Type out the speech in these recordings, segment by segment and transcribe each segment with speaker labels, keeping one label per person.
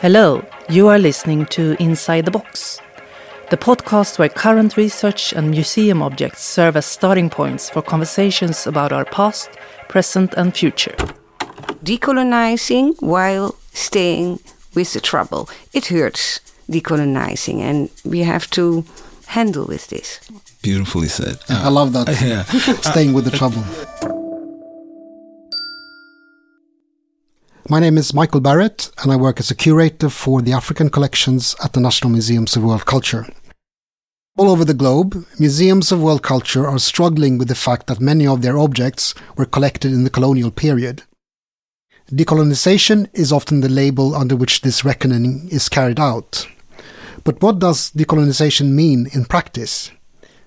Speaker 1: Hello, you are listening to Inside the Box, the podcast where current research and museum objects serve as starting points for conversations about our past, present, and future.
Speaker 2: Decolonizing while staying with the trouble. It hurts decolonizing, and we have to handle with this.
Speaker 3: Beautifully said.
Speaker 4: I ah. love that.
Speaker 3: Yeah.
Speaker 4: Staying with the trouble. My name is Michael Barrett, and I work as a curator for the African collections at the National Museums of World Culture. All over the globe, museums of world culture are struggling with the fact that many of their objects were collected in the colonial period. Decolonization is often the label under which this reckoning is carried out. But what does decolonization mean in practice?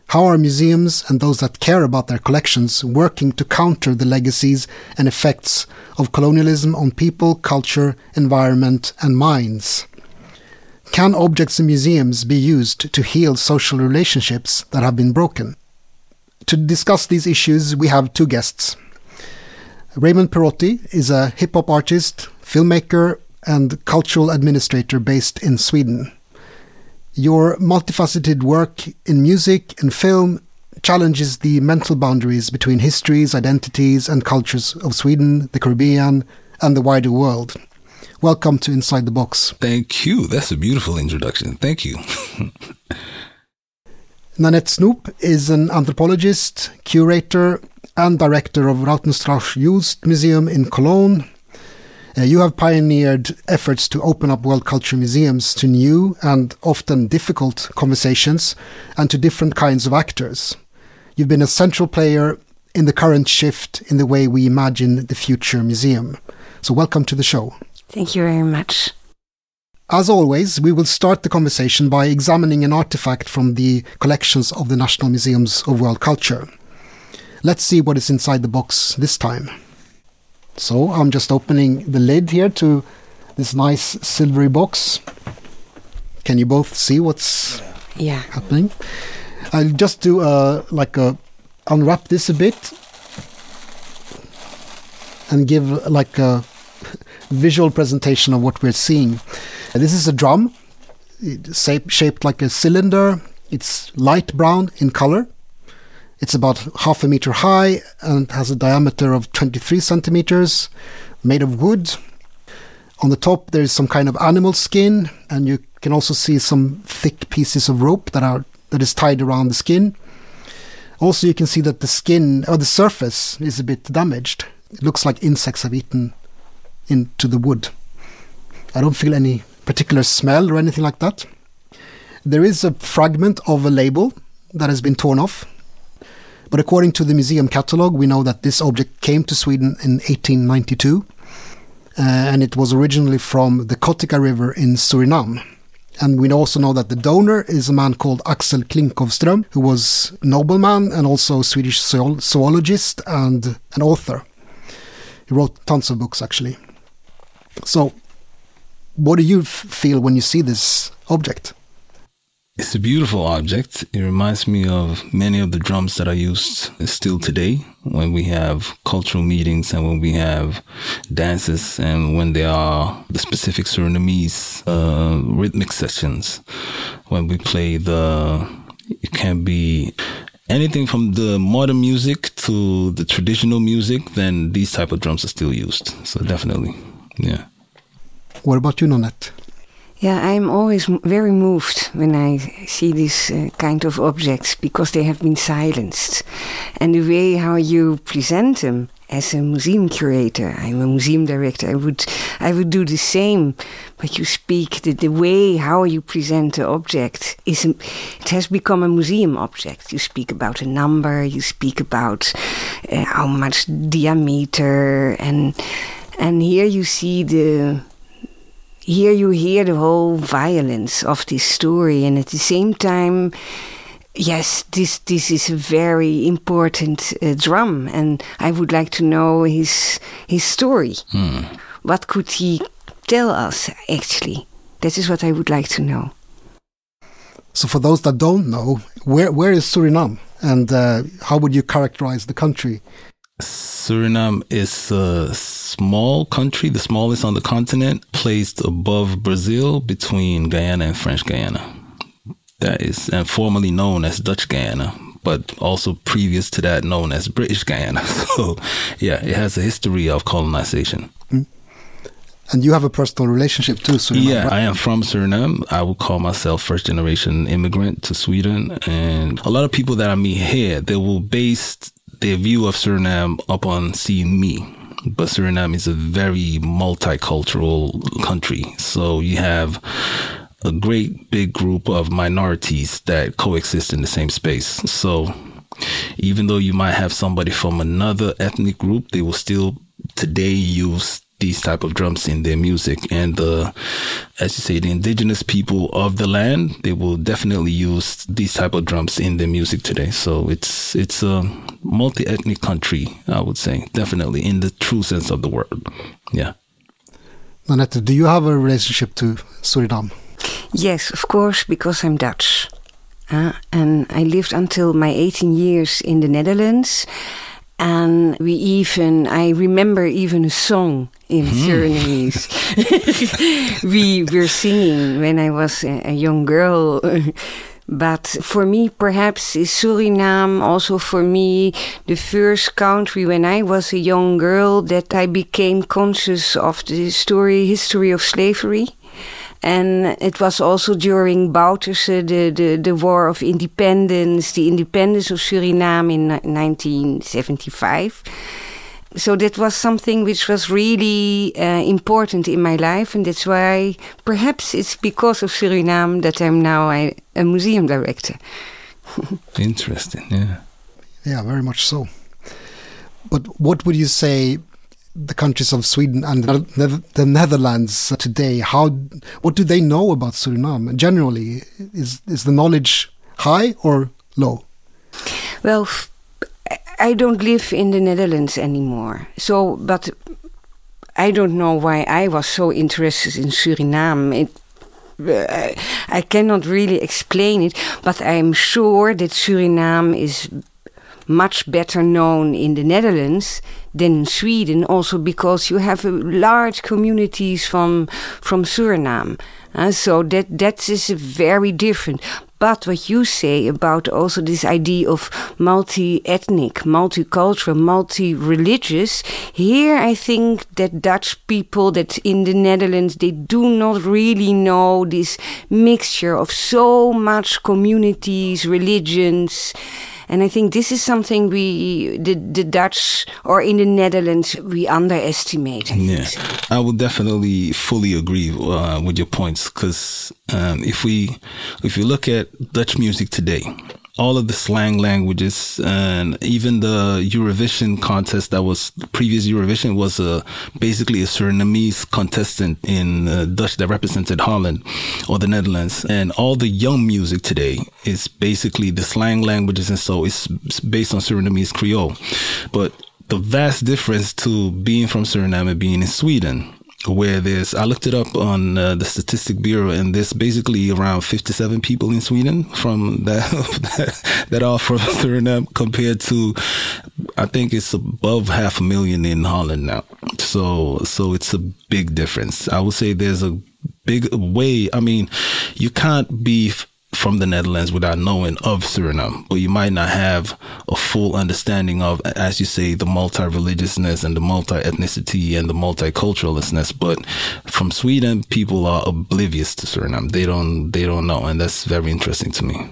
Speaker 4: How are museums and those that care about their collections working to counter the legacies and effects of colonialism on people, culture, environment, and minds? Can objects in museums be used to heal social relationships that have been broken? To discuss these issues, we have two guests. Raymond Peroti is a hip hop artist, filmmaker, and cultural administrator based in Sweden. Your multifaceted work in music and film challenges the mental boundaries between histories, identities, and cultures of Sweden, the Caribbean, and the wider world. Welcome to Inside the Box.
Speaker 3: Thank you. That's a beautiful introduction. Thank you.
Speaker 4: Nanette Snoep is an anthropologist, curator, and director of Rautenstrauch Joest Museum in Cologne. Uh, you have pioneered efforts to open up world culture museums to new and often difficult conversations and to different kinds of actors. You've been a central player in the current shift in the way we imagine the future museum. So, welcome to the show.
Speaker 2: Thank you very much.
Speaker 4: As always, we will start the conversation by examining an artifact from the collections of the National Museums of World Culture. Let's see what is inside the box this time. So I'm just opening the lid here to this nice silvery box. Can you both see what's
Speaker 2: Yeah.
Speaker 4: happening? I'll just do a like a unwrap this a bit and give like a visual presentation of what we're seeing. This is a drum, shaped like a cylinder. It's light brown in color. It's about half a meter high and has a diameter of 23 centimeters, made of wood. On the top, there is some kind of animal skin, and you can also see some thick pieces of rope that are that is tied around the skin. Also, you can see that the skin or the surface is a bit damaged. It looks like insects have eaten into the wood. I don't feel any particular smell or anything like that. There is a fragment of a label that has been torn off. But according to the museum catalogue, we know that this object came to Sweden in 1892, uh, and it was originally from the Cottica River in Suriname. And we also know that the donor is a man called Axel Klinckowström, who was nobleman and also Swedish zoologist and an author. He wrote tons of books, actually. So, what do you feel when you see this object?
Speaker 3: It's a beautiful object. It reminds me of many of the drums that are used still today when we have cultural meetings and when we have dances and when there are the specific Surinamese uh, rhythmic sessions. When we play the, it can be anything from the modern music to the traditional music, then these type of drums are still used. So definitely, yeah.
Speaker 4: What about you, Nanette?
Speaker 2: Yeah, I'm always very moved when I see these uh, kind of objects because they have been silenced. And the way how you present them as a museum curator, I'm a museum director, I would, I would do the same. But you speak, the, the way how you present the object is, a, it has become a museum object. You speak about a number, you speak about uh, how much diameter, and, and here you see the, here you hear the whole violence of this story. And at the same time yes this this is a very important uh, drum. And i would like to know his his story. What could he tell us actually? That is what I would like to know.
Speaker 4: So, for those that don't know, where where is Suriname, and uh, how would you characterize the country?
Speaker 3: Suriname is a small country, the smallest on the continent, placed above Brazil between Guyana and French Guyana. That is, and formerly known as Dutch Guyana, but also previous to that known as British Guyana. So, yeah, it has a history of colonization. Mm.
Speaker 4: And you have a personal relationship to Suriname.
Speaker 3: Yeah, right? I am from Suriname. I would call myself first generation immigrant to Sweden. And a lot of people that I meet here, they will base their view of Suriname upon seeing me. But Suriname is a very multicultural country. So you have a great big group of minorities that coexist in the same space. So even though you might have somebody from another ethnic group, they will still today use these type of drums in their music and the as you say the indigenous people of the land they will definitely use these type of drums in their music today so it's it's a multi-ethnic country i would say definitely in the true sense of the word yeah
Speaker 4: Nanette, do you have a relationship to Suriname?
Speaker 2: Yes, of course, because I'm Dutch. Uh, and I lived until my 18 years in the Netherlands. And we even, I remember even a song in mm. Surinamese. we were singing when I was a, a young girl. But for me, perhaps is Suriname also for me the first country when I was a young girl that I became conscious of the story, history of slavery. And it was also during Bouterse, the, the, the War of Independence, the independence of Suriname in 1975. So that was something which was really uh, important in my life, and that's why perhaps it's because of Suriname that I'm now a, a museum director.
Speaker 3: Interesting, yeah.
Speaker 4: Yeah, very much so. But what would you say the countries of Sweden and the Netherlands today, how what do they know about Suriname generally? Is is the knowledge high or low?
Speaker 2: Well, I don't live in the Netherlands anymore. So, but I don't know why I was so interested in Suriname. It, uh, I cannot really explain it, but I'm sure that Suriname is much better known in the Netherlands than in Sweden, also because you have large communities from from Suriname. Uh, so that that is very different. But what you say about also this idea of multi-ethnic, multicultural, multi-religious, here I think that Dutch people that in the Netherlands they do not really know this mixture of so much communities, religions and I think this is something we, the, the Dutch or in the Netherlands, we underestimate. I
Speaker 3: yeah, I would definitely fully agree uh, with your points because um, if we, if you look at Dutch music today, all of the slang languages and even the Eurovision contest that was previous Eurovision was a basically a Surinamese contestant in uh, Dutch that represented Holland or the Netherlands. And all the young music today is basically the slang languages and so it's based on Surinamese Creole. But the vast difference to being from Suriname and being in Sweden where there's I looked it up on uh, the Statistic Bureau, and there's basically around 57 people in Sweden from that that are from Suriname compared to I think it's above half a million in Holland now. So so it's a big difference. I would say there's a big way. I mean, you can't be from the Netherlands without knowing of Suriname, but you might not have a full understanding of, as you say, the multi-religiousness and the multi-ethnicity and the multiculturalness. But from Sweden, people are oblivious to Suriname. They don't, they don't know, and that's very interesting to me.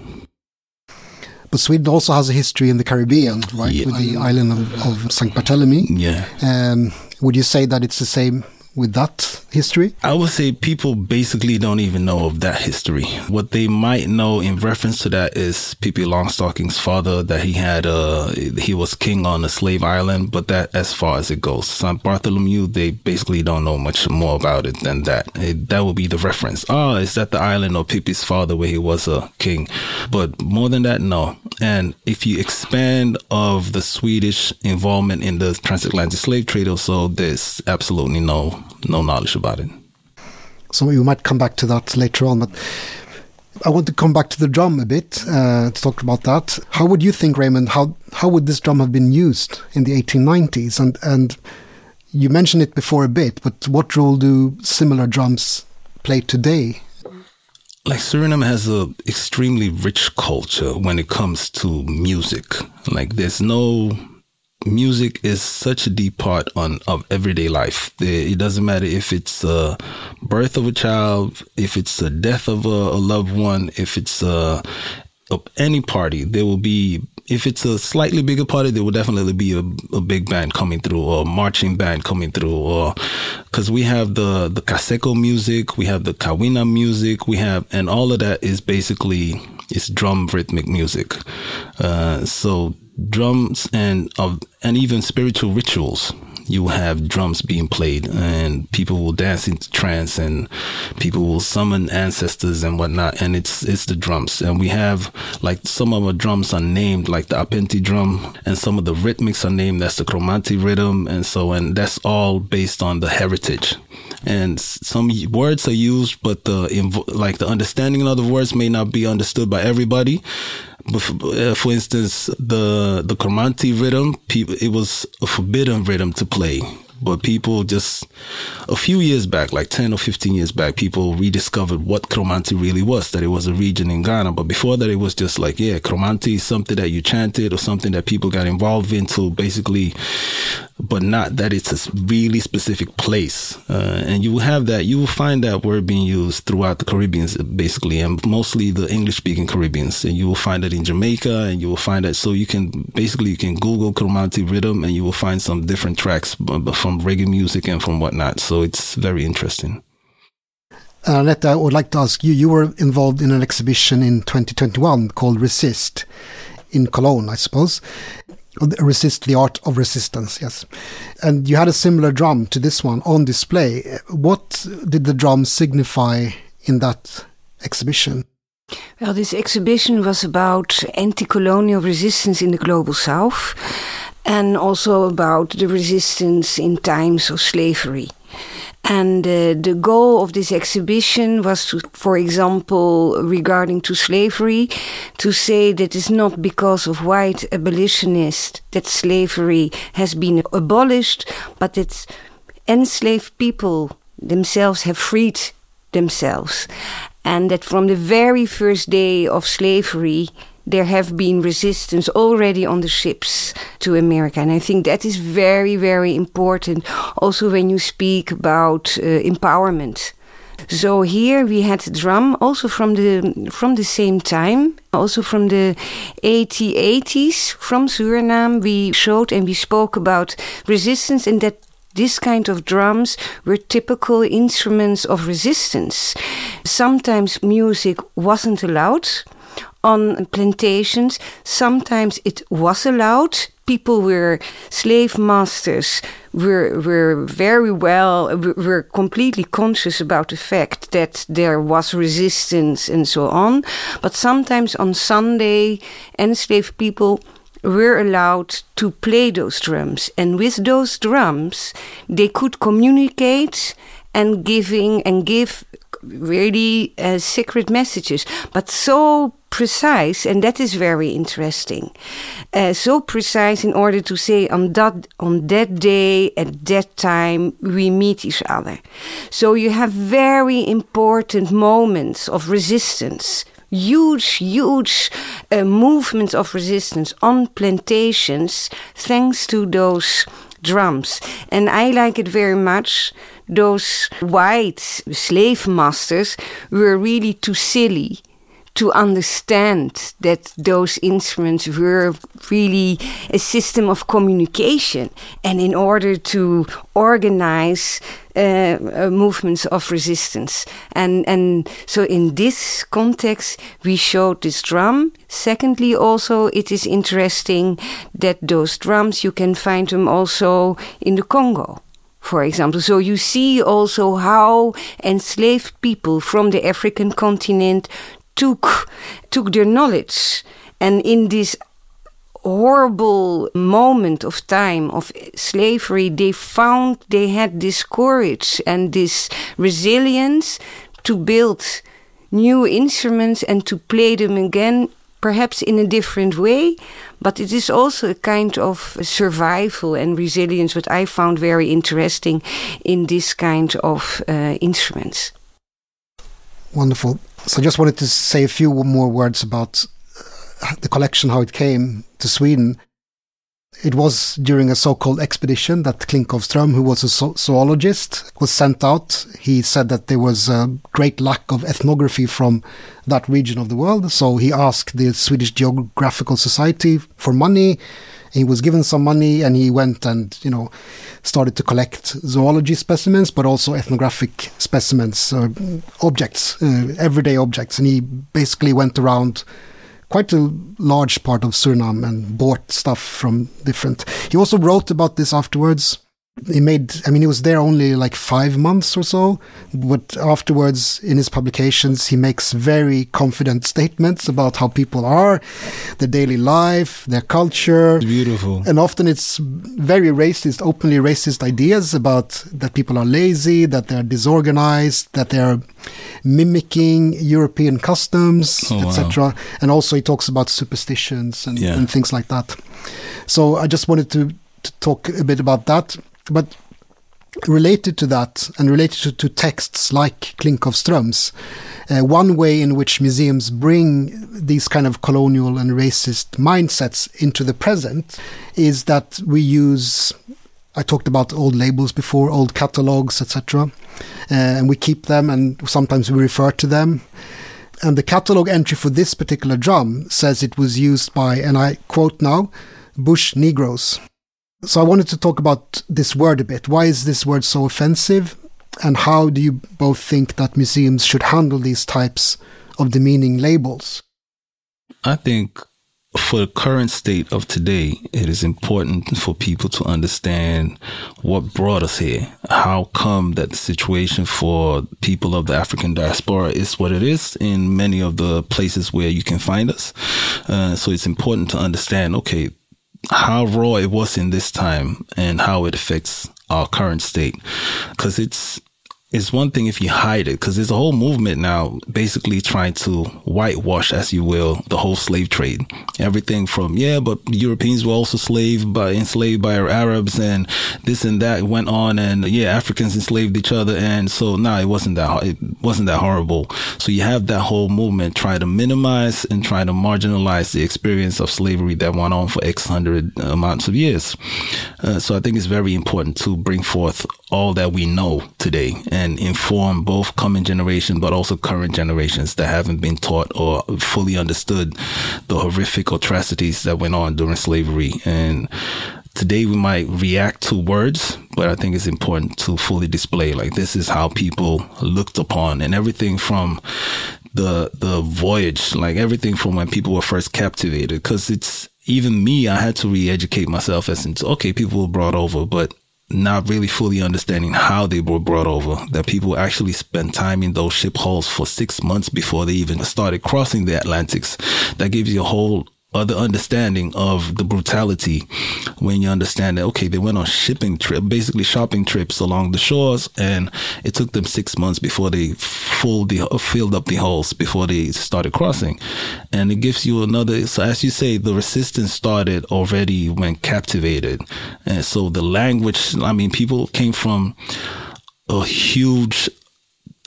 Speaker 4: But Sweden also has a history in the Caribbean, right? Yeah. With the island of, of St. Barthélemy.
Speaker 3: Yeah.
Speaker 4: Um, would you say that it's the same with that history?
Speaker 3: I would say people basically don't even know of that history. What they might know in reference to that is Pippi Longstocking's father, that he had, uh, he was king on a slave island, but that as far as it goes. St. Bartholomew, they basically don't know much more about it than that. It, that would be the reference. Oh, is that the island of Pippi's father where he was a king? But more than that, no. And if you expand of the Swedish involvement in the transatlantic slave trade, also there's absolutely no no knowledge about it.
Speaker 4: So we might come back to that later on. But I want to come back to the drum a bit uh, to talk about that. How would you think, Raymond? How how would this drum have been used in the 1890s? And and you mentioned it before a bit, but what role do similar drums play today?
Speaker 3: Like Suriname has a extremely rich culture when it comes to music. Like there's no music is such a deep part on of everyday life. It doesn't matter if it's a birth of a child, if it's a death of a, a loved one, if it's a, a, any party, there will be. If it's a slightly bigger party, there will definitely be a, a big band coming through, or marching band coming through, or because we have the the Kaseko music, we have the Kawina music, we have, and all of that is basically it's drum rhythmic music. Uh, so drums and of and even spiritual rituals. You have drums being played and people will dance into trance and people will summon ancestors and whatnot. And it's it's the drums. And we have like some of our drums are named like the apenti drum and some of the rhythmics are named. That's the kromanti rhythm and so and that's all based on the heritage. And some words are used but the like the understanding of the words may not be understood by everybody Uh, for instance, the the Kromanti rhythm, it was a forbidden rhythm to play but people just a few years back, like 10 or 15 years back, people rediscovered what Kromanti really was, that it was a region in Ghana. But before that, it was just like, yeah, Kromanti is something that you chanted or something that people got involved into basically, but not that it's a really specific place. Uh, and you will have that, you will find that word being used throughout the Caribbean, basically, and mostly the English speaking Caribbeans. And you will find it in Jamaica and you will find that. So you can basically, you can Google Kromanti rhythm and you will find some different tracks from reggae music and from whatnot. So it's very interesting.
Speaker 4: Uh, I would like to ask you, you were involved in an exhibition in 2021 called Resist in Cologne, I suppose. Resist the Art of Resistance, yes. And you had a similar drum to this one on display. What did the drum signify in that exhibition?
Speaker 2: Well, this exhibition was about anti colonial resistance in the global south and also about the resistance in times of slavery. And uh, the goal of this exhibition was to, for example, regarding to slavery, to say that it's not because of white abolitionists that slavery has been abolished, but that enslaved people themselves have freed themselves. And that from the very first day of slavery, there have been resistance already on the ships to America. And I think that is very, very important also when you speak about uh, empowerment. So here we had drum also from the from the same time, also from the 80s from Suriname. We showed and we spoke about resistance and that this kind of drums were typical instruments of resistance. Sometimes music wasn't allowed on plantations. Sometimes it was allowed. People were slave masters, were, were very well, were completely conscious about the fact that there was resistance and so on. But sometimes on Sunday, enslaved people were allowed to play those drums. And with those drums, they could communicate and giving and give really uh, secret messages, but so precise, and that is very interesting. Uh, so precise in order to say on that on that day at that time we meet each other. So you have very important moments of resistance. Huge, huge uh, movements of resistance on plantations thanks to those drums. And I like it very much those white slave masters were really too silly to understand that those instruments were really a system of communication. And in order to organize uh, uh, movements of resistance. And and so in this context we showed this drum. Secondly also it is interesting that those drums you can find them also in the congo for example. So you see also how enslaved people from the African continent took took their knowledge and in this horrible moment of time of slavery, they found they had this courage and this resilience to build new instruments and to play them again, perhaps in a different way. But it is also a kind of survival and resilience, what I found very interesting in this kind of uh, instruments.
Speaker 4: Wonderful. So I just wanted to say a few more words about uh, the collection, how it came to Sweden. It was during a so-called expedition that Klinckowström, who was a zoologist, was sent out. He said that there was a great lack of ethnography from that region of the world. So he asked the Swedish Geographical Society for money. He was given some money and he went and, you know, started to collect zoology specimens, but also ethnographic specimens, uh, objects, uh, everyday objects. And he basically went around quite a large part of Suriname and bought stuff from different. He also wrote about this afterwards. He made, I mean, he was there only like five months or so, but afterwards in his publications, he makes very confident statements about how people are, their daily life, their culture.
Speaker 3: Beautiful.
Speaker 4: And often it's very racist, openly racist ideas about that people are lazy, that they're disorganized, that they're mimicking European customs, oh, etc. Wow. And also he talks about superstitions and, yeah. and, things like that. So I just wanted to, to talk a bit about that. But related to that and related to, to texts like Klinckowström's, uh, one way in which museums bring these kind of colonial and racist mindsets into the present is that we use I talked about old labels before, old catalogs, etc. Uh, and we keep them and sometimes we refer to them. And the catalog entry for this particular drum says it was used by, and I quote now, Bush Negroes. So I wanted to talk about this word a bit. Why is this word so offensive? And how do you both think that museums should handle these types of demeaning labels?
Speaker 3: I think for the current state of today, it is important for people to understand what brought us here. How come that the situation for people of the African diaspora is what it is in many of the places where you can find us. Uh, so it's important to understand, okay, how raw it was in this time and how it affects our current state. Cause it's, it's one thing if you hide it, because there's a whole movement now basically trying to whitewash, as you will, the whole slave trade. Everything from, yeah, but Europeans were also enslaved by, enslaved by our Arabs and this and that went on. And yeah, Africans enslaved each other. And so now nah, it wasn't that, it wasn't that horrible. So you have that whole movement trying to minimize and trying to marginalize the experience of slavery that went on for X hundred amounts of years. Uh, so I think it's very important to bring forth all that we know today inform both coming generations, but also current generations that haven't been taught or fully understood the horrific atrocities that went on during slavery. And today we might react to words, but I think it's important to fully display like this is how people looked upon and everything from the the voyage, like everything from when people were first captivated, because it's even me, I had to re-educate myself as into okay, people were brought over, but not really fully understanding how they were brought over, that people actually spent time in those ship hulls for six months before they even started crossing the Atlantics. That gives you a whole other understanding of the brutality when you understand that okay they went on shipping trip basically shopping trips along the shores and it took them six months before they filled the filled up the holes before they started crossing. And it gives you another so as you say the resistance started already when captivated. And so the language i mean people came from a huge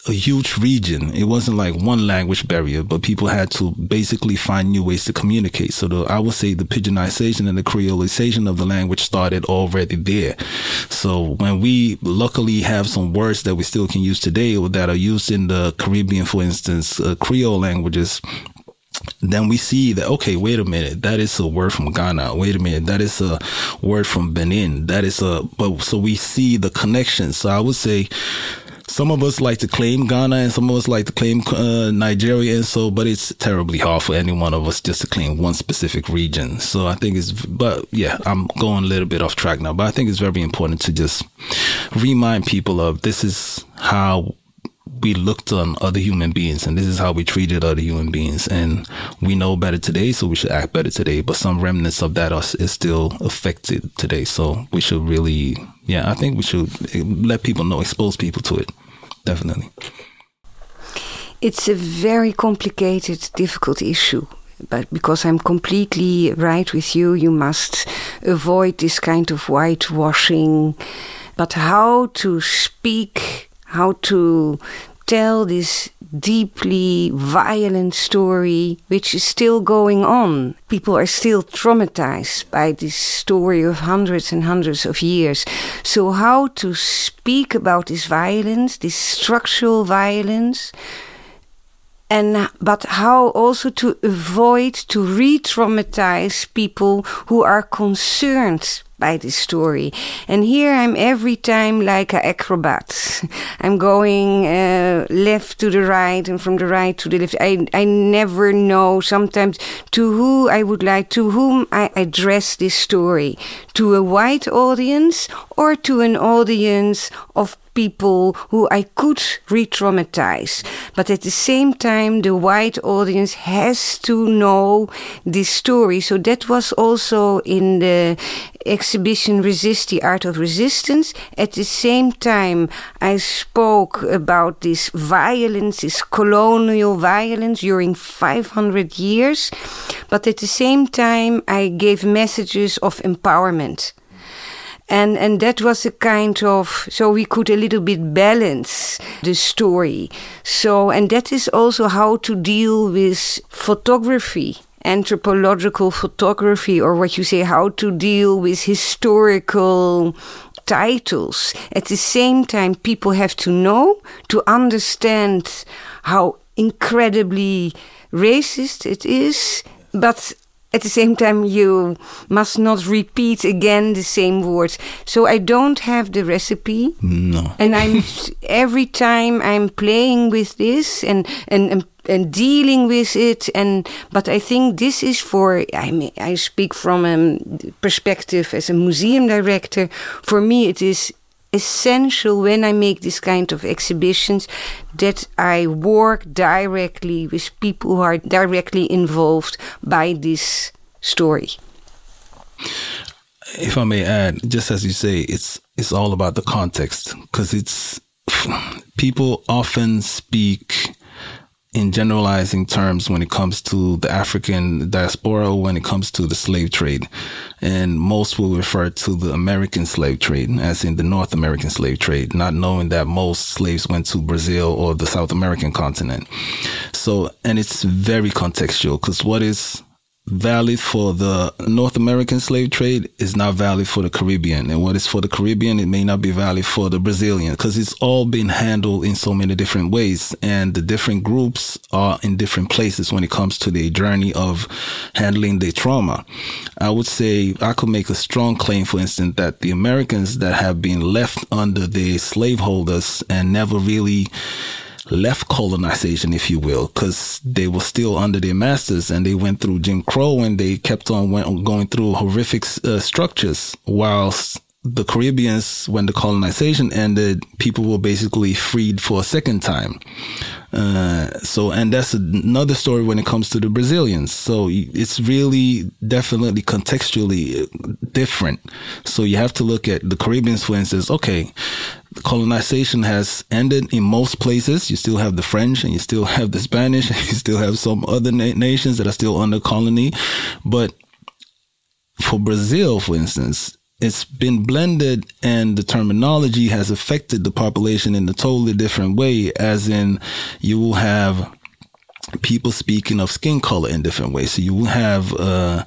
Speaker 3: a huge region. It wasn't like one language barrier, but people had to basically find new ways to communicate. So the, I would say the pidginization and the creolization of the language started already there. So when we luckily have some words that we still can use today that are used in the Caribbean, for instance, uh, Creole languages, then we see that okay wait a minute that is a word from ghana wait a minute that is a word from benin that is a but so we see the connection so i would say some of us like to claim Ghana and some of us like to claim uh, Nigeria. And so, but it's terribly hard for any one of us just to claim one specific region. So I think it's, but yeah, I'm going a little bit off track now, but I think it's very important to just remind people of this is how we looked on other human beings and this is how we treated other human beings and we know better today so we should act better today but some remnants of that are, is still affected today so we should really yeah i think we should let people know expose people to it definitely
Speaker 2: it's a very complicated difficult issue but because I'm completely right with you, you must avoid this kind of whitewashing. But how to speak, how to tell this deeply violent story, which is still going on. People are still traumatized by this story of hundreds and hundreds of years. So, how to speak about this violence, this structural violence, and but how also to avoid to re-traumatize people who are concerned by this story. And here I'm every time like an acrobat. I'm going uh, left to the right and from the right to the left. I, I never know sometimes to who I would like, to whom I address this story. To a white audience or to an audience of people who I could re traumatize. But at the same time, the white audience has to know this story. So that was also in the exhibition Resist the Art of Resistance. At the same time, I spoke about this violence, this colonial violence during 500 years. But at the same time, I gave messages of empowerment and and that was a kind of so we could a little bit balance the story. So and that is also how to deal with photography anthropological photography or what you say how to deal with historical titles. At the same time people have to know to understand how incredibly racist it is but at the same time you must not repeat again the same words. So i don't have the recipe.
Speaker 3: No.
Speaker 2: And i'm every time i'm playing with this and and, and and dealing with it and but i think this is for i mean, i speak from a perspective as a museum director. For me it is essential when I make this kind of exhibitions that I work directly with people who are directly involved by this story.
Speaker 3: If I may add, just as you say, it's it's all about the context because it's people often speak in generalizing terms when it comes to the African diaspora, when it comes to the slave trade. And most will refer to the American slave trade, as in the North American slave trade, not knowing that most slaves went to Brazil or the South American continent. So, and it's very contextual because what is valid for the North American slave trade is not valid for the Caribbean. And what is for the Caribbean, it may not be valid for the Brazilian because it's all been handled in so many different ways. And the different groups are in different places when it comes to the journey of handling the trauma. I would say I could make a strong claim, for instance, that the Americans that have been left under the slaveholders and never really left colonization, if you will, because they were still under their masters and they went through Jim Crow and they kept on went, going through horrific uh, structures whilst the Caribbeans, when the colonization ended, people were basically freed for a second time. Uh, so, and that's another story when it comes to the Brazilians. So it's really definitely contextually uh, different. So you have to look at the Caribbeans, for instance. Okay, colonization has ended in most places. You still have the French and you still have the Spanish and you still have some other na- nations that are still under colony. But for Brazil, for instance, it's been blended and the terminology has affected the population in a totally different way, as in you will have people speaking of skin color in different ways. So you will have, uh,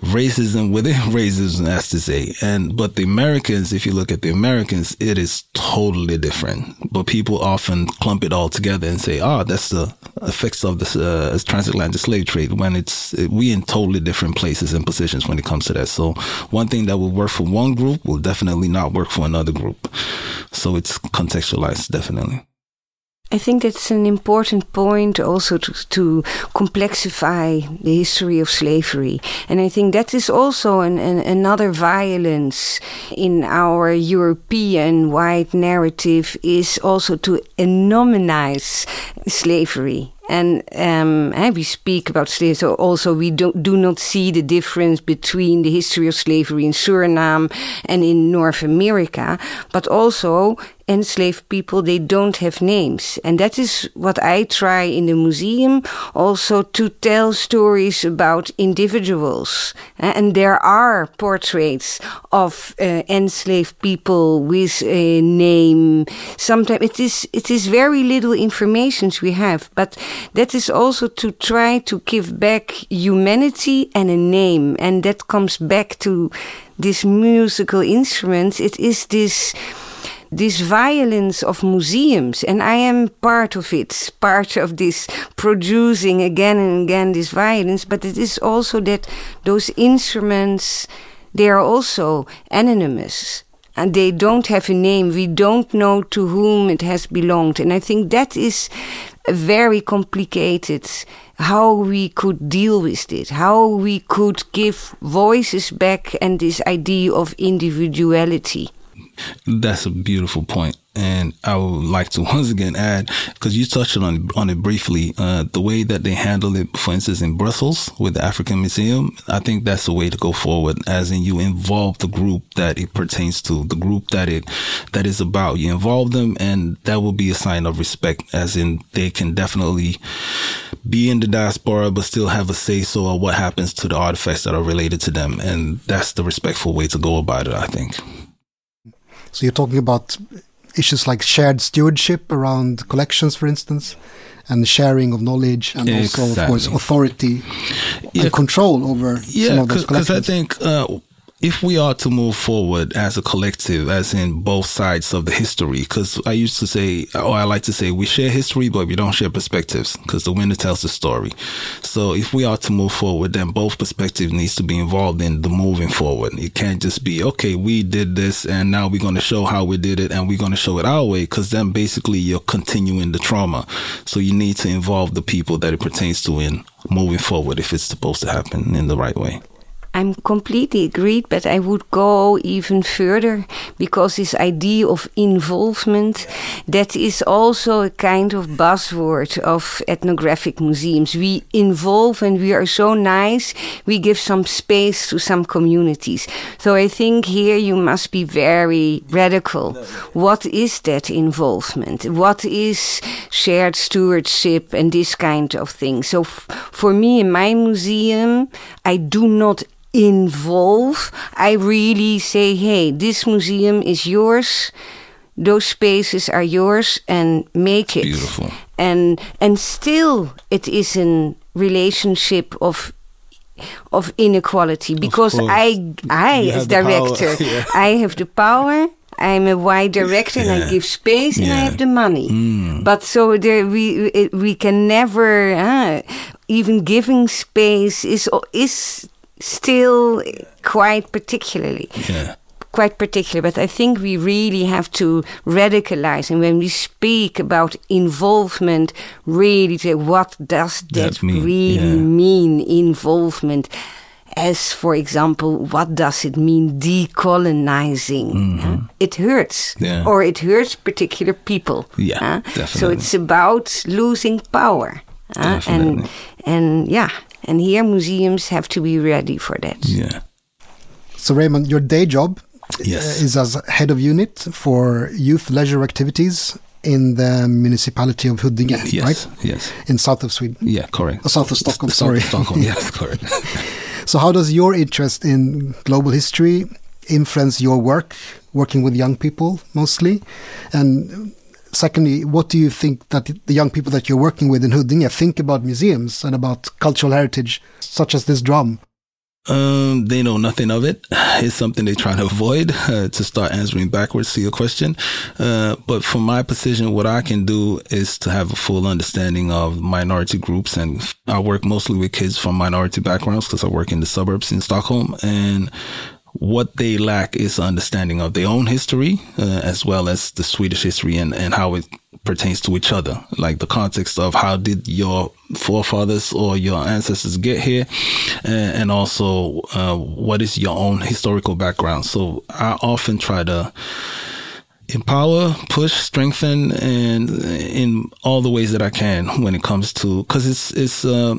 Speaker 3: racism within racism, as to say. And, but the Americans, if you look at the Americans, it is totally different. But people often clump it all together and say, oh, that's the effects of this uh, transatlantic slave trade when it's, we in totally different places and positions when it comes to that. So one thing that will work for one group will definitely not work for another group. So it's contextualized, definitely.
Speaker 2: I think that's an important point also to, to complexify the history of slavery. And I think that is also an, an, another violence in our European white narrative is also to anonymize slavery and um, eh, we speak about slavery. So also we do, do not see the difference between the history of slavery in Suriname and in North America, but also enslaved people they don't have names. And that is what i try in the museum also to tell stories about individuals. Eh, and there are portraits of uh, enslaved people with a name. Sometimes it is it is very little information we have but that is also to try to give back humanity and a name. And that comes back to this musical instruments it is this this violence of museums, and I am part of it, part of this producing again and again this violence, but it is also that those instruments, they are also anonymous. And they don't have a name. We don't know to whom it has belonged. And I think that is very complicated how we could deal with it, how we could give voices back and this idea of individuality.
Speaker 3: That's a beautiful point. And I would like to once again add, because you touched on on it briefly, uh, the way that they handle it, for instance, in Brussels with the African Museum, I think that's the way to go forward. As in, you involve the group that it pertains to, the group that it that is about. You involve them, and that will be a sign of respect. As in, they can definitely be in the diaspora, but still have a say so of what happens to the artifacts that are related to them, and that's the respectful way to go about it. I think.
Speaker 4: So you're talking about issues like shared stewardship around collections, for instance, and sharing of knowledge, and exactly. also, of course, authority yeah. and control over
Speaker 3: yeah,
Speaker 4: some of those collections.
Speaker 3: Because I think uh, if we are to move forward as a collective, as in both sides of the history, because I used to say, or I like to say, we share history, but we don't share perspectives, because the winner tells the story. So if we are to move forward, then both perspectives needs to be involved in the moving forward. It can't just be, okay, we did this, and now we're going to show how we did it, and we're going to show it our way, because then basically you're continuing the trauma. So you need to involve the people that it pertains to in moving forward if it's supposed to happen in the right way.
Speaker 2: I'm completely agreed, but I would go even further because this idea of involvement that is also a kind of buzzword of ethnographic museums. We involve and we are so nice, we give some space to some communities. So I think here you must be very radical. What is that involvement? What is shared stewardship and this kind of thing? So for me in my museum, I do not involve. I really say, hey, this museum is yours. Those spaces are yours, and make it
Speaker 3: beautiful.
Speaker 2: And and still, it is a relationship of of inequality because of I I you as director yeah. I have the power. I'm a wide director yeah. and I give space and I have the money. Mm. But so there we we can never uh, even giving space is is still quite particularly.
Speaker 3: Yeah.
Speaker 2: Quite particular, but I think we really have to radicalize. And when we speak about involvement, really say, what does that mean. really yeah. mean, involvement? As, for example, what does it mean decolonizing? Mm -hmm. It hurts, yeah. or it hurts particular people.
Speaker 3: Yeah,
Speaker 2: So it's about losing power. and and yeah, and here museums have to be ready for that.
Speaker 3: Yeah.
Speaker 4: So Raymond, your day job
Speaker 3: yes.
Speaker 4: Uh, is as head of unit for youth leisure activities in the municipality of Huddinge,
Speaker 3: yes,
Speaker 4: right?
Speaker 3: Yes.
Speaker 4: In south of Sweden.
Speaker 3: Yeah, correct.
Speaker 4: Oh, south of Stockholm, sorry.
Speaker 3: South of Stockholm, yes, correct.
Speaker 4: so how does your interest in global history influence your work, working with young people mostly? And secondly, what do you think that the young people that you're working with in Huddinge think about museums and about cultural heritage, such as this drum?
Speaker 3: Um, they know nothing of it. It's something they try to avoid uh, to start answering backwards to your question. Uh, but from my position, what I can do is to have a full understanding of minority groups. And I work mostly with kids from minority backgrounds because I work in the suburbs in Stockholm. And what they lack is understanding of their own history, uh, as well as the Swedish history and, and how it pertains to each other, like the context of how did your forefathers or your ancestors get here, and, and also uh, what is your own historical background. So I often try to empower, push, strengthen, and in all the ways that I can when it comes to because it's it's uh,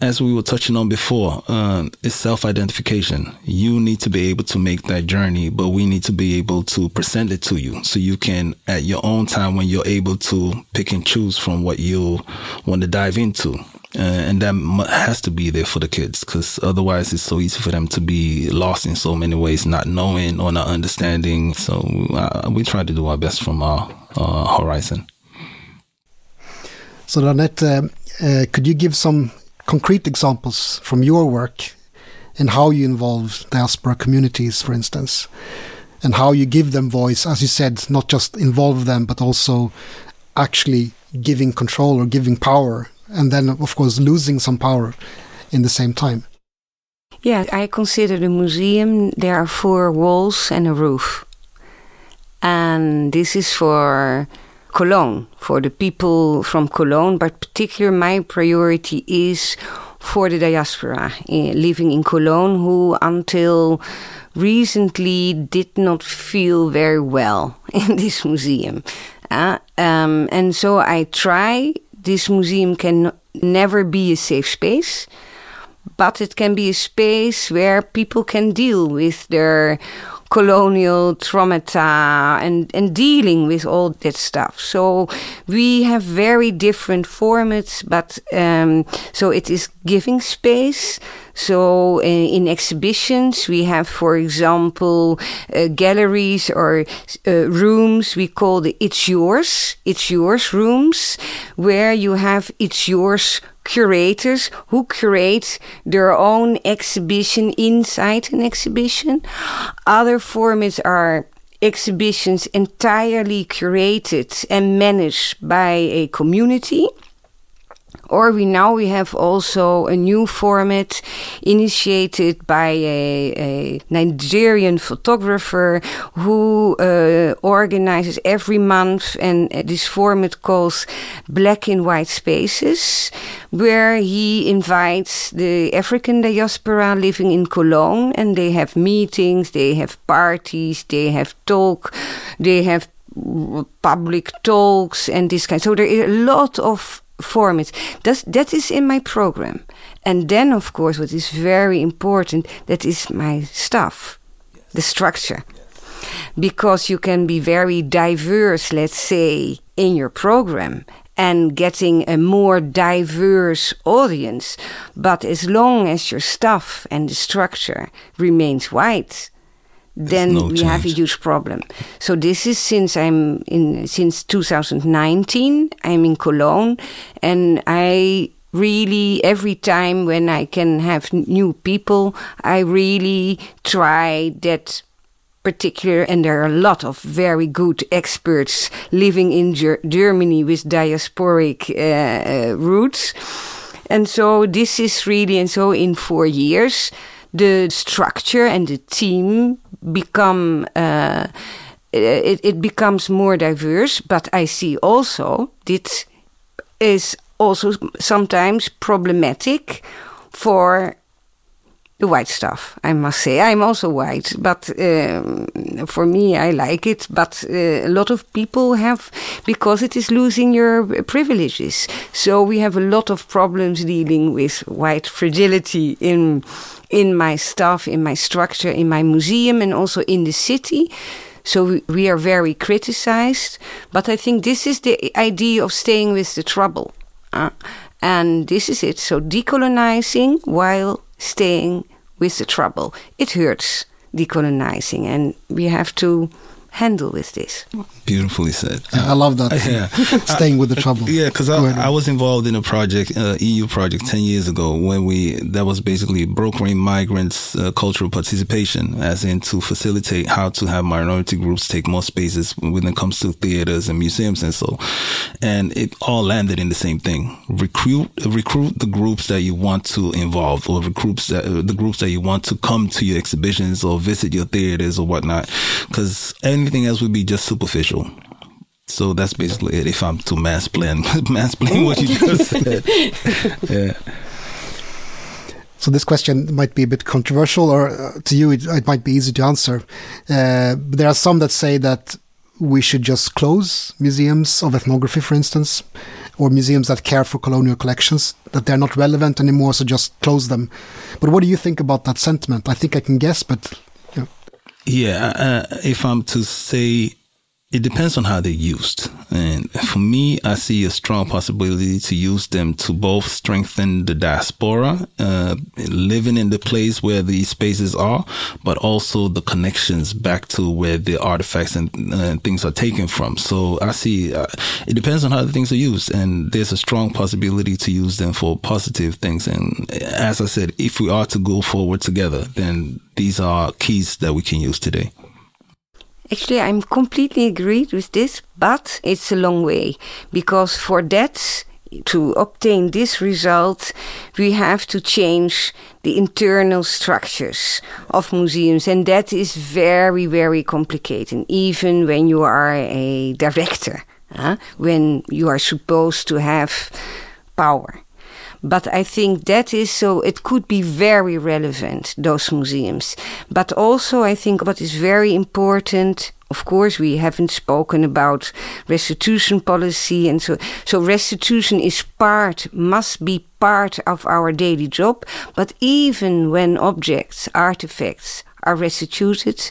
Speaker 3: as we were touching on before, uh, it's self-identification. You need to be able to make that journey, but we need to be able to present it to you so you can, at your own time, when you're able to pick and choose from what you want to dive into. Uh, and that has to be there for the kids because otherwise it's so easy for them to be lost in so many ways, not knowing or not understanding. So uh, we try to do our best from our horizon.
Speaker 4: So, Nanette, uh, uh, could you give some concrete examples from your work and how you involve diaspora communities, for instance, and how you give them voice, as you said, not just involve them, but also actually giving control or giving power and then of course losing some power in the same time.
Speaker 2: Yeah, I consider the museum there are four walls and a roof. And this is for Cologne, for the people from Cologne, but particular my priority is for the diaspora uh, living in Cologne who until recently did not feel very well in this museum. Uh, um, and so I try this museum can never be a safe space, but it can be a space where people can deal with their colonial traumata and, and dealing with all that stuff. So we have very different formats, but um, so it is giving space. So uh, in exhibitions, we have, for example, uh, galleries or uh, rooms we call the It's Yours, It's Yours rooms, where you have It's Yours curators who create their own exhibition inside an exhibition. Other formats are exhibitions entirely curated and managed by a community or we now we have also a new format initiated by a, a Nigerian photographer who uh, organizes every month, and this format calls Black and White Spaces, where he invites the African diaspora living in Cologne, and they have meetings, they have parties, they have talk, they have public talks and this kind. So there is a lot of formats. That, that is in my program. And then, of course, what is very important, that is my stuff, yes. the structure. Yes. Because you can be very diverse, let's say, in your program and getting a more diverse audience. But as long as your stuff and the structure remains white, then no we change. have a huge problem. So this is since I'm in since 2019. I'm in Cologne, and I really every time when I can have new people, I really try that particular and there are a lot of very good experts living in Ger Germany with diasporic uh, uh, roots. And so this is really, and so in four years, the structure and the team become uh, it, it becomes more diverse. But I see also this is also sometimes problematic for the white stuff. I must say, I'm also white, but um, for me, I like it. But uh, a lot of people have because it is losing your privileges. So we have a lot of problems dealing with white fragility in in my stuff, in my structure, in my museum, and also in the city. So we are very criticized. But I think this is the idea of staying with the trouble. Uh, and this is it. So decolonizing while staying with the trouble. It hurts decolonizing, and we have to handle with this.
Speaker 3: Beautifully said.
Speaker 4: Yeah, I love that. Yeah, staying with the trouble.
Speaker 3: Yeah, because I, I, was involved in a project, uh, EU project, ten years ago when we that was basically brokering migrants' uh, cultural participation, as in to facilitate how to have minority groups take more spaces when it comes to theaters and museums and so. And it all landed in the same thing: recruit recruit the groups that you want to involve, or recruits that uh, the groups that you want to come to your exhibitions or visit your theaters or whatnot, because anything else would be just superficial. So that's basically it. If I'm to mansplain, mansplain what you just said. yeah.
Speaker 4: So this question might be a bit controversial, or uh, to you it, it, might be easy to answer. Uh, but there are some that say that we should just close museums of ethnography, for instance, or museums that care for colonial collections, that they're not relevant anymore, so just close them. But what do you think about that sentiment? I think I can guess, but.
Speaker 3: Yeah, uh, if I'm to say it depends on how they're used. And for me, I see a strong possibility to use them to both strengthen the diaspora, uh, living in the place where these spaces are, but also the connections back to where the artifacts and uh, things are taken from. So I see uh, it depends on how the things are used. And there's a strong possibility to use them for positive things. And as I said, if we are to go forward together, then these are keys that we can use today.
Speaker 2: Actually, I'm completely agreed with this, but it's a long way because for that to obtain this result, we have to change the internal structures of museums, and that is very, very complicated, even when you are a director, huh? when you are supposed to have power. But I think that is so, it could be very relevant, those museums. But also, I think what is very important of course, we haven't spoken about restitution policy, and so so restitution is part, must be part of our daily job. But even when objects, artifacts are restituted,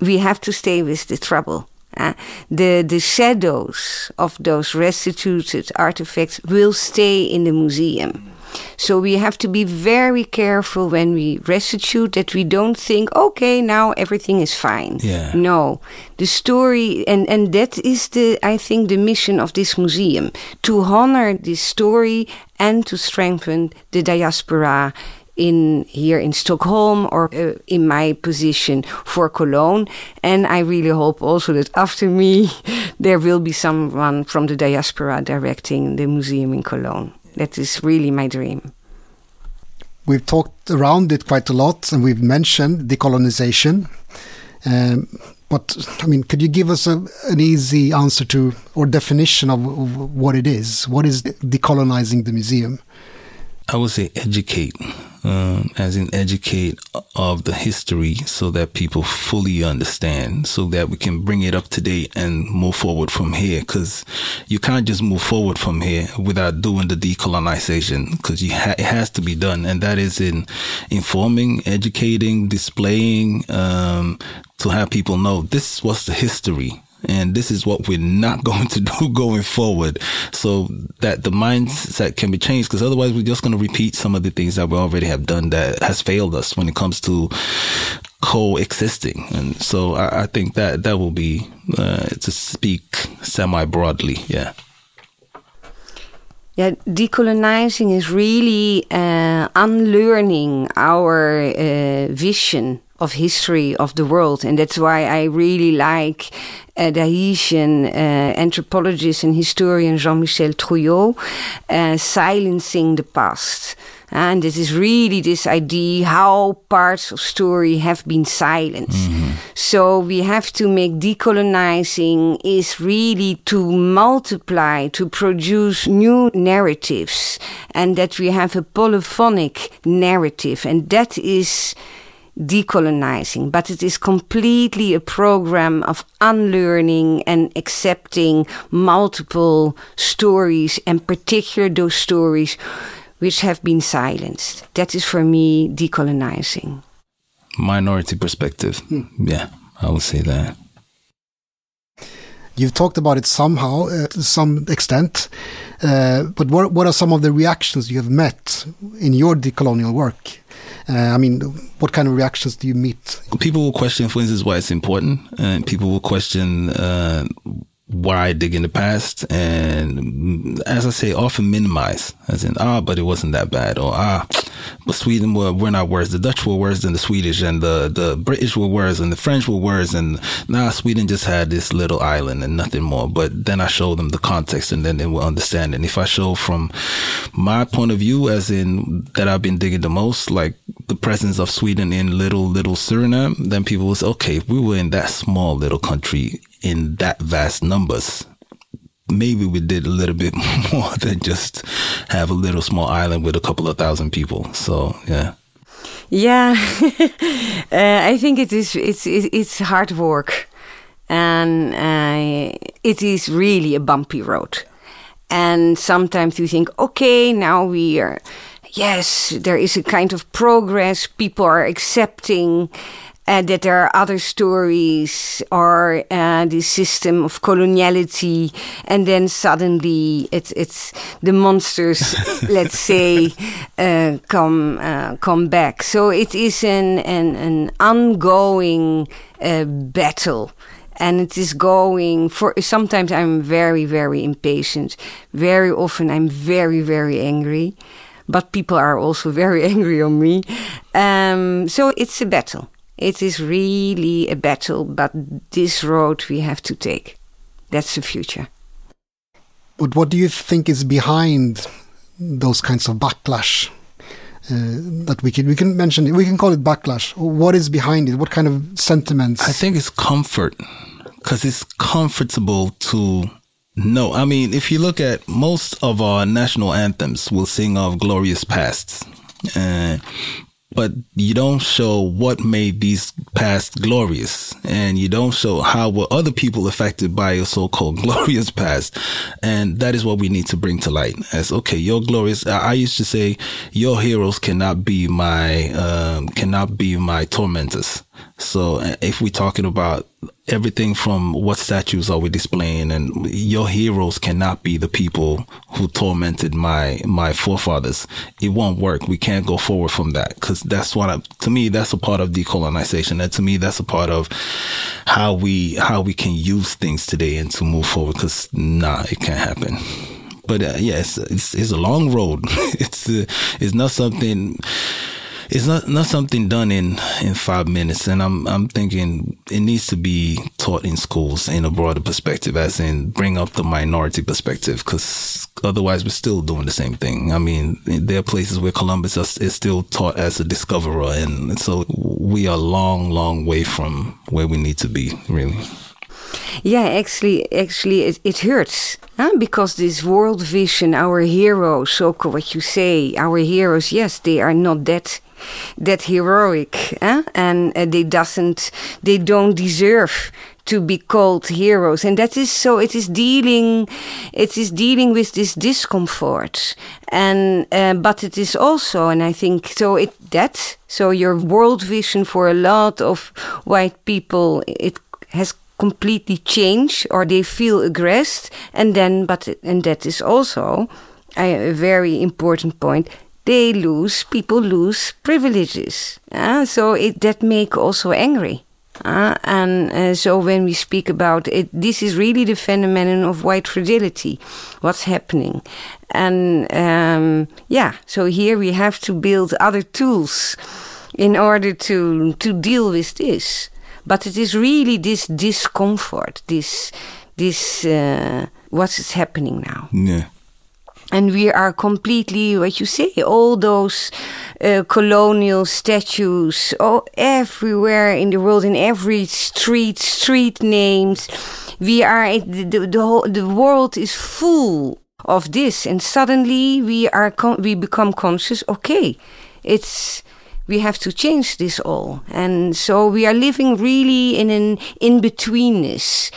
Speaker 2: we have to stay with the trouble. Uh, the the shadows of those restituted artifacts will stay in the museum. So we have to be very careful when we restitute that we don't think, okay, now everything is fine.
Speaker 3: Yeah.
Speaker 2: No, the story, and, and that is the, I think, the mission of this museum to honor this story and to strengthen the diaspora in here in Stockholm or uh, in my position for Cologne. And I really hope also that after me, there will be someone from the diaspora directing the museum in Cologne. That is really my dream.
Speaker 4: We've talked around it quite a lot and we've mentioned decolonization. Um, but I mean, could you give us a, an easy answer to or definition of, of what it is? What is decolonizing the museum?
Speaker 3: I would say educate, um, as in educate of the history so that people fully understand, so that we can bring it up to date and move forward from here. Because you can't just move forward from here without doing the decolonization, because ha- it has to be done, and that is in informing, educating, displaying, um, to have people know this was the history and this is what we're not going to do going forward. So that the mindset can be changed because otherwise we're just going to repeat some of the things that we already have done that has failed us when it comes to coexisting. And so i, I think that that will be uh, to speak semi broadly yeah.
Speaker 2: Yeah, decolonizing is really uh, unlearning our uh, vision of history of the world, and that's why I really like uh, the Haitian uh, anthropologist and historian Jean-Michel Trouillot, uh, silencing the past. And this is really this idea how parts of story have been silenced. Mm-hmm. So we have to make decolonizing is really to multiply, to produce new narratives, and that we have a polyphonic narrative, and that is decolonizing, but it is completely a program of unlearning and accepting multiple stories, and particularly those stories which have been silenced. That is for me decolonizing.
Speaker 3: Minority perspective. Hmm. Yeah, I would say that.
Speaker 4: You've talked about it somehow, uh, to some extent, uh, but what, what are some of the reactions you have met in your decolonial work? Uh, I mean, what kind of reactions do you meet?
Speaker 3: People will question, for instance, why it's important, and people will question uh, why I dig in the past, and as I say, often minimize, as in ah, but it wasn't that bad, or ah, but Sweden were, were not worse. The Dutch were worse than the Swedish, and the the British were worse, and the French were worse, and now Sweden just had this little island and nothing more. But then I show them the context, and then they will understand. And if I show from my point of view, as in that I've been digging the most, like the presence of Sweden in little little Suriname, then people will say, okay, we were in that small little country in that vast numbers. Maybe we did a little bit more than just have a little small island with a couple of thousand people. So yeah.
Speaker 2: Yeah, uh, I think it is. It's it's hard work, and uh, it is really a bumpy road. And sometimes you think, okay, now we are. Yes, there is a kind of progress. People are accepting uh, that there are other stories or uh, the system of coloniality, and then suddenly it's it's the monsters, let's say, uh, come uh, come back. So it is an an, an ongoing uh, battle. And it is going for. Sometimes I'm very, very impatient. Very often I'm very, very angry but people are also very angry on me. Um, so it's a battle. It is really a battle, but this road we have to take. That's the future.
Speaker 4: But what do you think is behind those kinds of backlash? Uh, that we can we can mention we can call it backlash. What is behind it? What kind of sentiments?
Speaker 3: I think it's comfort because it's comfortable to know. I mean, if you look at most of our national anthems, we'll sing of glorious pasts. Uh, but you don't show what made these past glorious. And you don't show how were other people affected by your so-called glorious past. And that is what we need to bring to light. As okay your glorious i used to say your heroes cannot be my um, cannot be my tormentors so if we're talking about everything from what statues are we displaying and your heroes cannot be the people who tormented my my forefathers. It won't work. We can't go forward from that. Because that's what I, to me that's a part of decolonization and to me that's a part of how we how we can use things today and to move forward because nah it can't happen. But uh, yeah it's, it's, it's a long road. It's uh, it's not something it's not not something done in in five minutes and i'm i'm thinking it needs to be taught in schools in a broader perspective as in bring up the minority perspective because otherwise we're still doing the same thing i mean there are places where columbus is still taught as a discoverer and so we are a long long way from where we need to be really
Speaker 2: yeah, actually, actually, it, it hurts huh? because this world vision, our heroes, so what you say, our heroes, yes, they are not that that heroic, eh? and uh, they doesn't, they don't deserve to be called heroes, and that is so. It is dealing, it is dealing with this discomfort, and uh, but it is also, and I think so. It that so your world vision for a lot of white people, it has completely changed, or they feel aggressed, and then but and that is also a very important point they lose, people lose privileges. Uh, so it, that make also angry. Uh, and uh, so when we speak about it, this is really the phenomenon of white fragility, what's happening. And um, yeah, so here we have to build other tools in order to, to deal with this. But it is really this discomfort, this, this uh, what's happening now.
Speaker 3: Yeah
Speaker 2: and we are completely what you say all those uh, colonial statues oh everywhere in the world in every street street names. We are the, the, the whole the world is full of this. And suddenly we are we become conscious okay it's we have to change this all. And so we are living really in an in-betweenness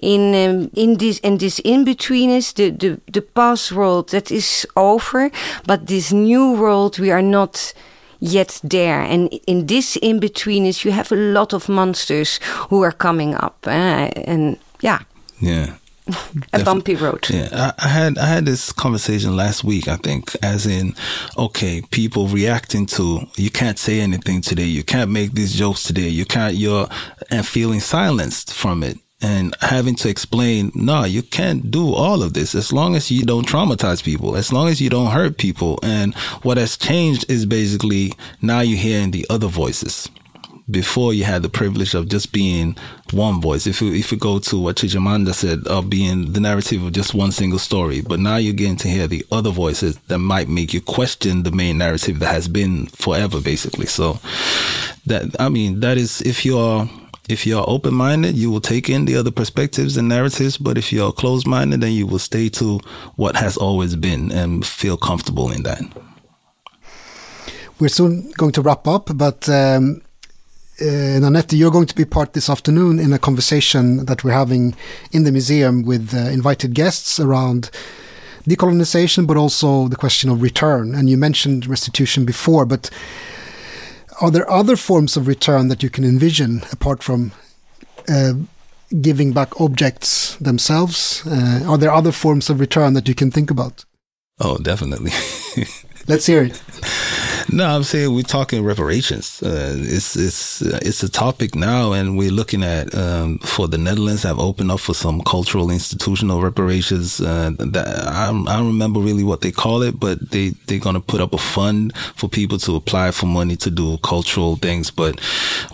Speaker 2: in um, in this in this in between is the, the the past world that is over, but this new world we are not yet there. And in this in between is you have a lot of monsters who are coming up, uh, and yeah,
Speaker 3: yeah.
Speaker 2: a bumpy road.
Speaker 3: Yeah, I, I, had I had this conversation last week. I think, as in, okay, people reacting to you can't say anything today, you can't make these jokes today, you can't, you're and feeling silenced from it and having to explain, no, you can't do all of this as long as you don't traumatize people, as long as you don't hurt people. And what has changed is basically now you're hearing the other voices. Before you had the privilege of just being one voice. If you, if you go to what Chimamanda said of being the narrative of just one single story, but now you're getting to hear the other voices that might make you question the main narrative that has been forever, basically. So that, I mean, that is, if you're, if you're open minded, you will take in the other perspectives and narratives. But if you're closed minded, then you will stay to what has always been and feel comfortable in that.
Speaker 4: We're soon going to wrap up, but um, uh, Nanette, you're going to be part this afternoon in a conversation that we're having in the museum with uh, invited guests around decolonization, but also the question of return. And you mentioned restitution before, but are there other forms of return that you can envision apart from uh, giving back objects themselves? Uh, are there other forms of return that you can think about?
Speaker 3: Oh, definitely.
Speaker 4: Let's hear it.
Speaker 3: No, I'm saying we're talking reparations. Uh, it's it's uh, it's a topic now, and we're looking at um, for the Netherlands have opened up for some cultural institutional reparations. Uh, that I, I don't remember really what they call it, but they they're gonna put up a fund for people to apply for money to do cultural things. But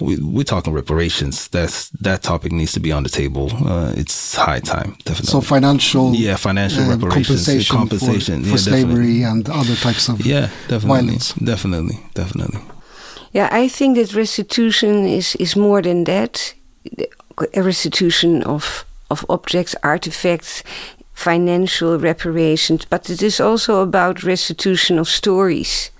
Speaker 3: we, we're talking reparations. That's that topic needs to be on the table. Uh, it's high time, definitely.
Speaker 4: So financial,
Speaker 3: yeah, financial
Speaker 4: uh,
Speaker 3: reparations,
Speaker 4: compensation,
Speaker 3: compensation
Speaker 4: for,
Speaker 3: yeah,
Speaker 4: for slavery and other types of
Speaker 3: yeah, definitely,
Speaker 4: violence.
Speaker 3: definitely, definitely.
Speaker 2: Yeah, I think that restitution is, is more than that. A restitution of, of objects, artifacts, financial reparations, but it is also about restitution of stories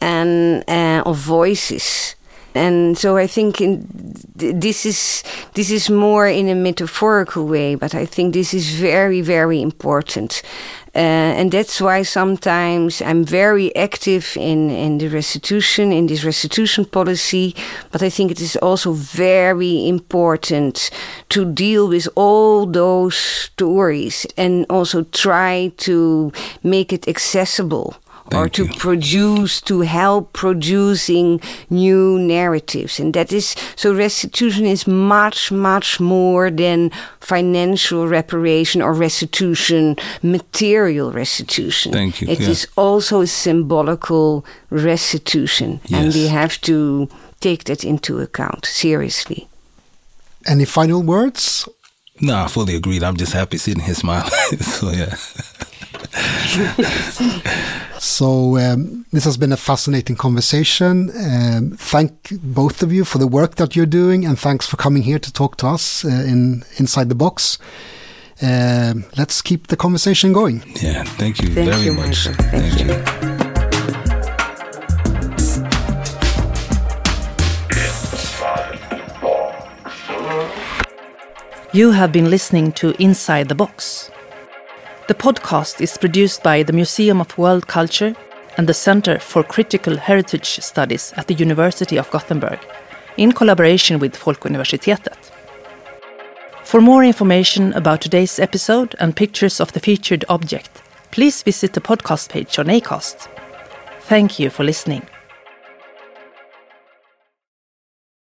Speaker 2: and uh, of voices. And so I think in, this is this is more in a metaphorical way, but I think this is very very important. Uh, and that's why sometimes I'm very active in, in the restitution, in this restitution policy. But I think it is also very important to deal with all those stories and also try to make it accessible.
Speaker 3: Thank
Speaker 2: or to
Speaker 3: you.
Speaker 2: produce, to help producing new narratives. And that is, so restitution is much, much more than financial reparation or restitution, material restitution.
Speaker 3: Thank you,
Speaker 2: It is
Speaker 3: yeah.
Speaker 2: also a symbolical restitution. And we have to take that into account seriously.
Speaker 4: Any final words?
Speaker 3: No, I fully agreed. I'm just happy seeing his smile. so yeah.
Speaker 4: So um, this has been a fascinating conversation. Um, thank both of you for the work that you're doing, and thanks for coming here to talk to us uh, in Inside the Box. Um let's keep the conversation going.
Speaker 3: Yeah. Thank you
Speaker 2: Thank
Speaker 3: very
Speaker 2: you,
Speaker 3: much.
Speaker 2: Michael. Thank you.
Speaker 1: You have been listening to Inside the Box. The podcast is produced by the Museum of World Culture and the Center for Critical Heritage Studies at the University of Gothenburg, in collaboration with Folkuniversitetet. For more information about today's episode and pictures of the featured object, please visit the podcast page on ACAST. Thank you for listening.